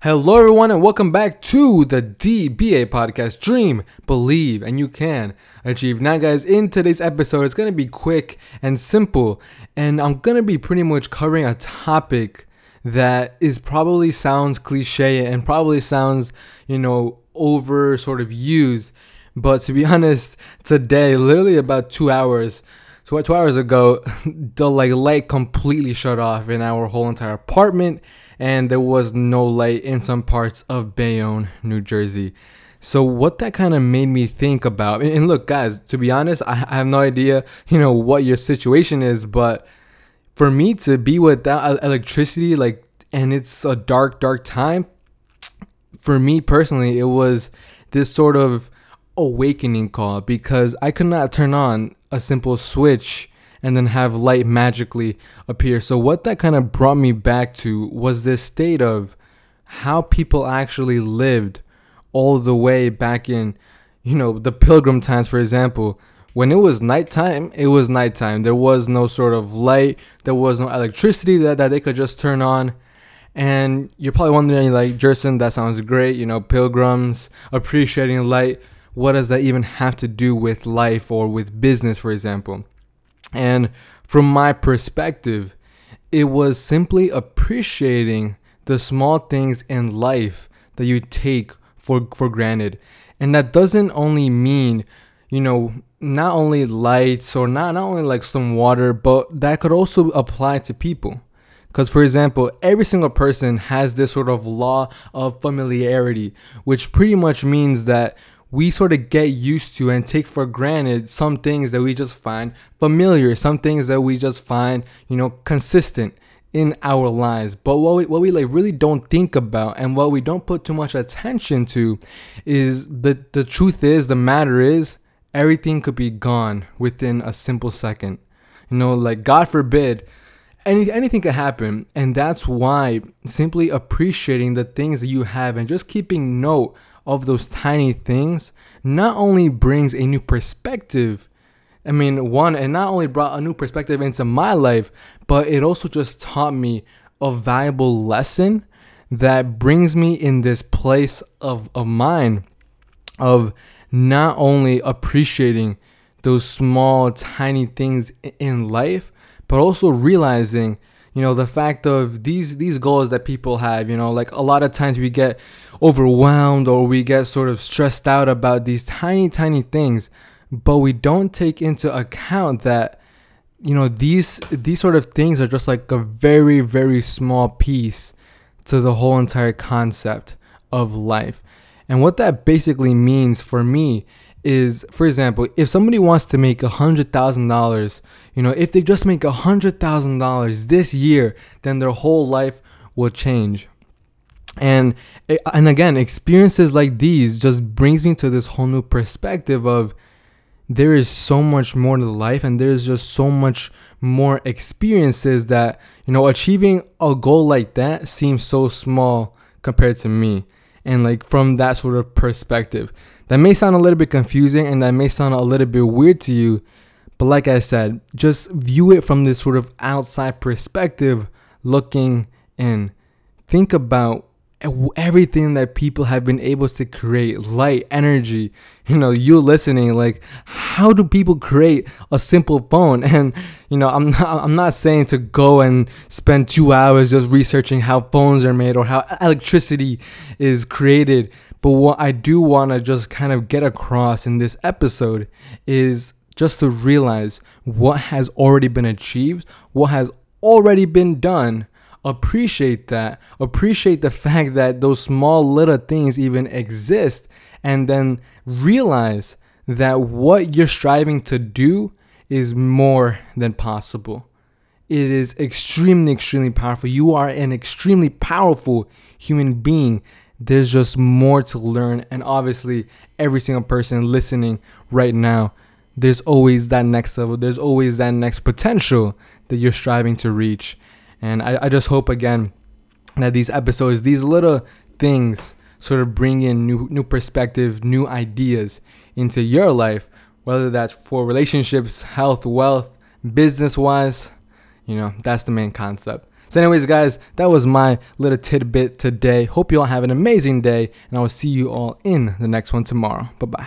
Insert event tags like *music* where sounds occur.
Hello, everyone, and welcome back to the DBA podcast Dream, Believe, and You Can Achieve. Now, guys, in today's episode, it's going to be quick and simple, and I'm going to be pretty much covering a topic that is probably sounds cliche and probably sounds, you know, over sort of used. But to be *laughs* honest, today, literally about two hours, so two hours ago, *laughs* the like light completely shut off in our whole entire apartment and there was no light in some parts of Bayonne, New Jersey. So what that kind of made me think about, and look, guys, to be honest, I have no idea, you know, what your situation is, but for me to be without electricity, like, and it's a dark, dark time, for me personally, it was this sort of awakening call because I could not turn on a simple switch and then have light magically appear. So, what that kind of brought me back to was this state of how people actually lived all the way back in, you know, the pilgrim times, for example. When it was nighttime, it was nighttime. There was no sort of light, there was no electricity that, that they could just turn on. And you're probably wondering, like, Jerson, that sounds great, you know, pilgrims appreciating light. What does that even have to do with life or with business, for example? And from my perspective, it was simply appreciating the small things in life that you take for, for granted. And that doesn't only mean, you know, not only lights or not, not only like some water, but that could also apply to people. Because, for example, every single person has this sort of law of familiarity, which pretty much means that we sort of get used to and take for granted some things that we just find familiar, some things that we just find, you know, consistent in our lives. But what we, what we like really don't think about and what we don't put too much attention to is the the truth is the matter is everything could be gone within a simple second. You know, like God forbid any, anything could happen and that's why simply appreciating the things that you have and just keeping note of those tiny things not only brings a new perspective I mean, one, it not only brought a new perspective into my life, but it also just taught me a valuable lesson that brings me in this place of, of mine of not only appreciating those small, tiny things in life, but also realizing you know the fact of these these goals that people have you know like a lot of times we get overwhelmed or we get sort of stressed out about these tiny tiny things but we don't take into account that you know these these sort of things are just like a very very small piece to the whole entire concept of life. And what that basically means for me is for example if somebody wants to make a hundred thousand dollars you know if they just make a hundred thousand dollars this year then their whole life will change. And eh, and again experiences like these just brings me to this whole new perspective of there is so much more to life and there's just so much more experiences that you know achieving a goal like that seems so small compared to me and like from that sort of perspective that may sound a little bit confusing and that may sound a little bit weird to you, but like I said, just view it from this sort of outside perspective, looking in. Think about everything that people have been able to create light energy you know you listening like how do people create a simple phone *laughs* and you know i'm not, i'm not saying to go and spend 2 hours just researching how phones are made or how electricity is created but what I do want to just kind of get across in this episode is just to realize what has already been achieved, what has already been done. Appreciate that. Appreciate the fact that those small little things even exist. And then realize that what you're striving to do is more than possible. It is extremely, extremely powerful. You are an extremely powerful human being there's just more to learn. And obviously, every single person listening right now, there's always that next level. There's always that next potential that you're striving to reach. And I, I just hope again that these episodes, these little things, sort of bring in new new perspective, new ideas into your life, whether that's for relationships, health, wealth, business wise. You know, that's the main concept. So, anyways, guys, that was my little tidbit today. Hope you all have an amazing day, and I will see you all in the next one tomorrow. Bye bye.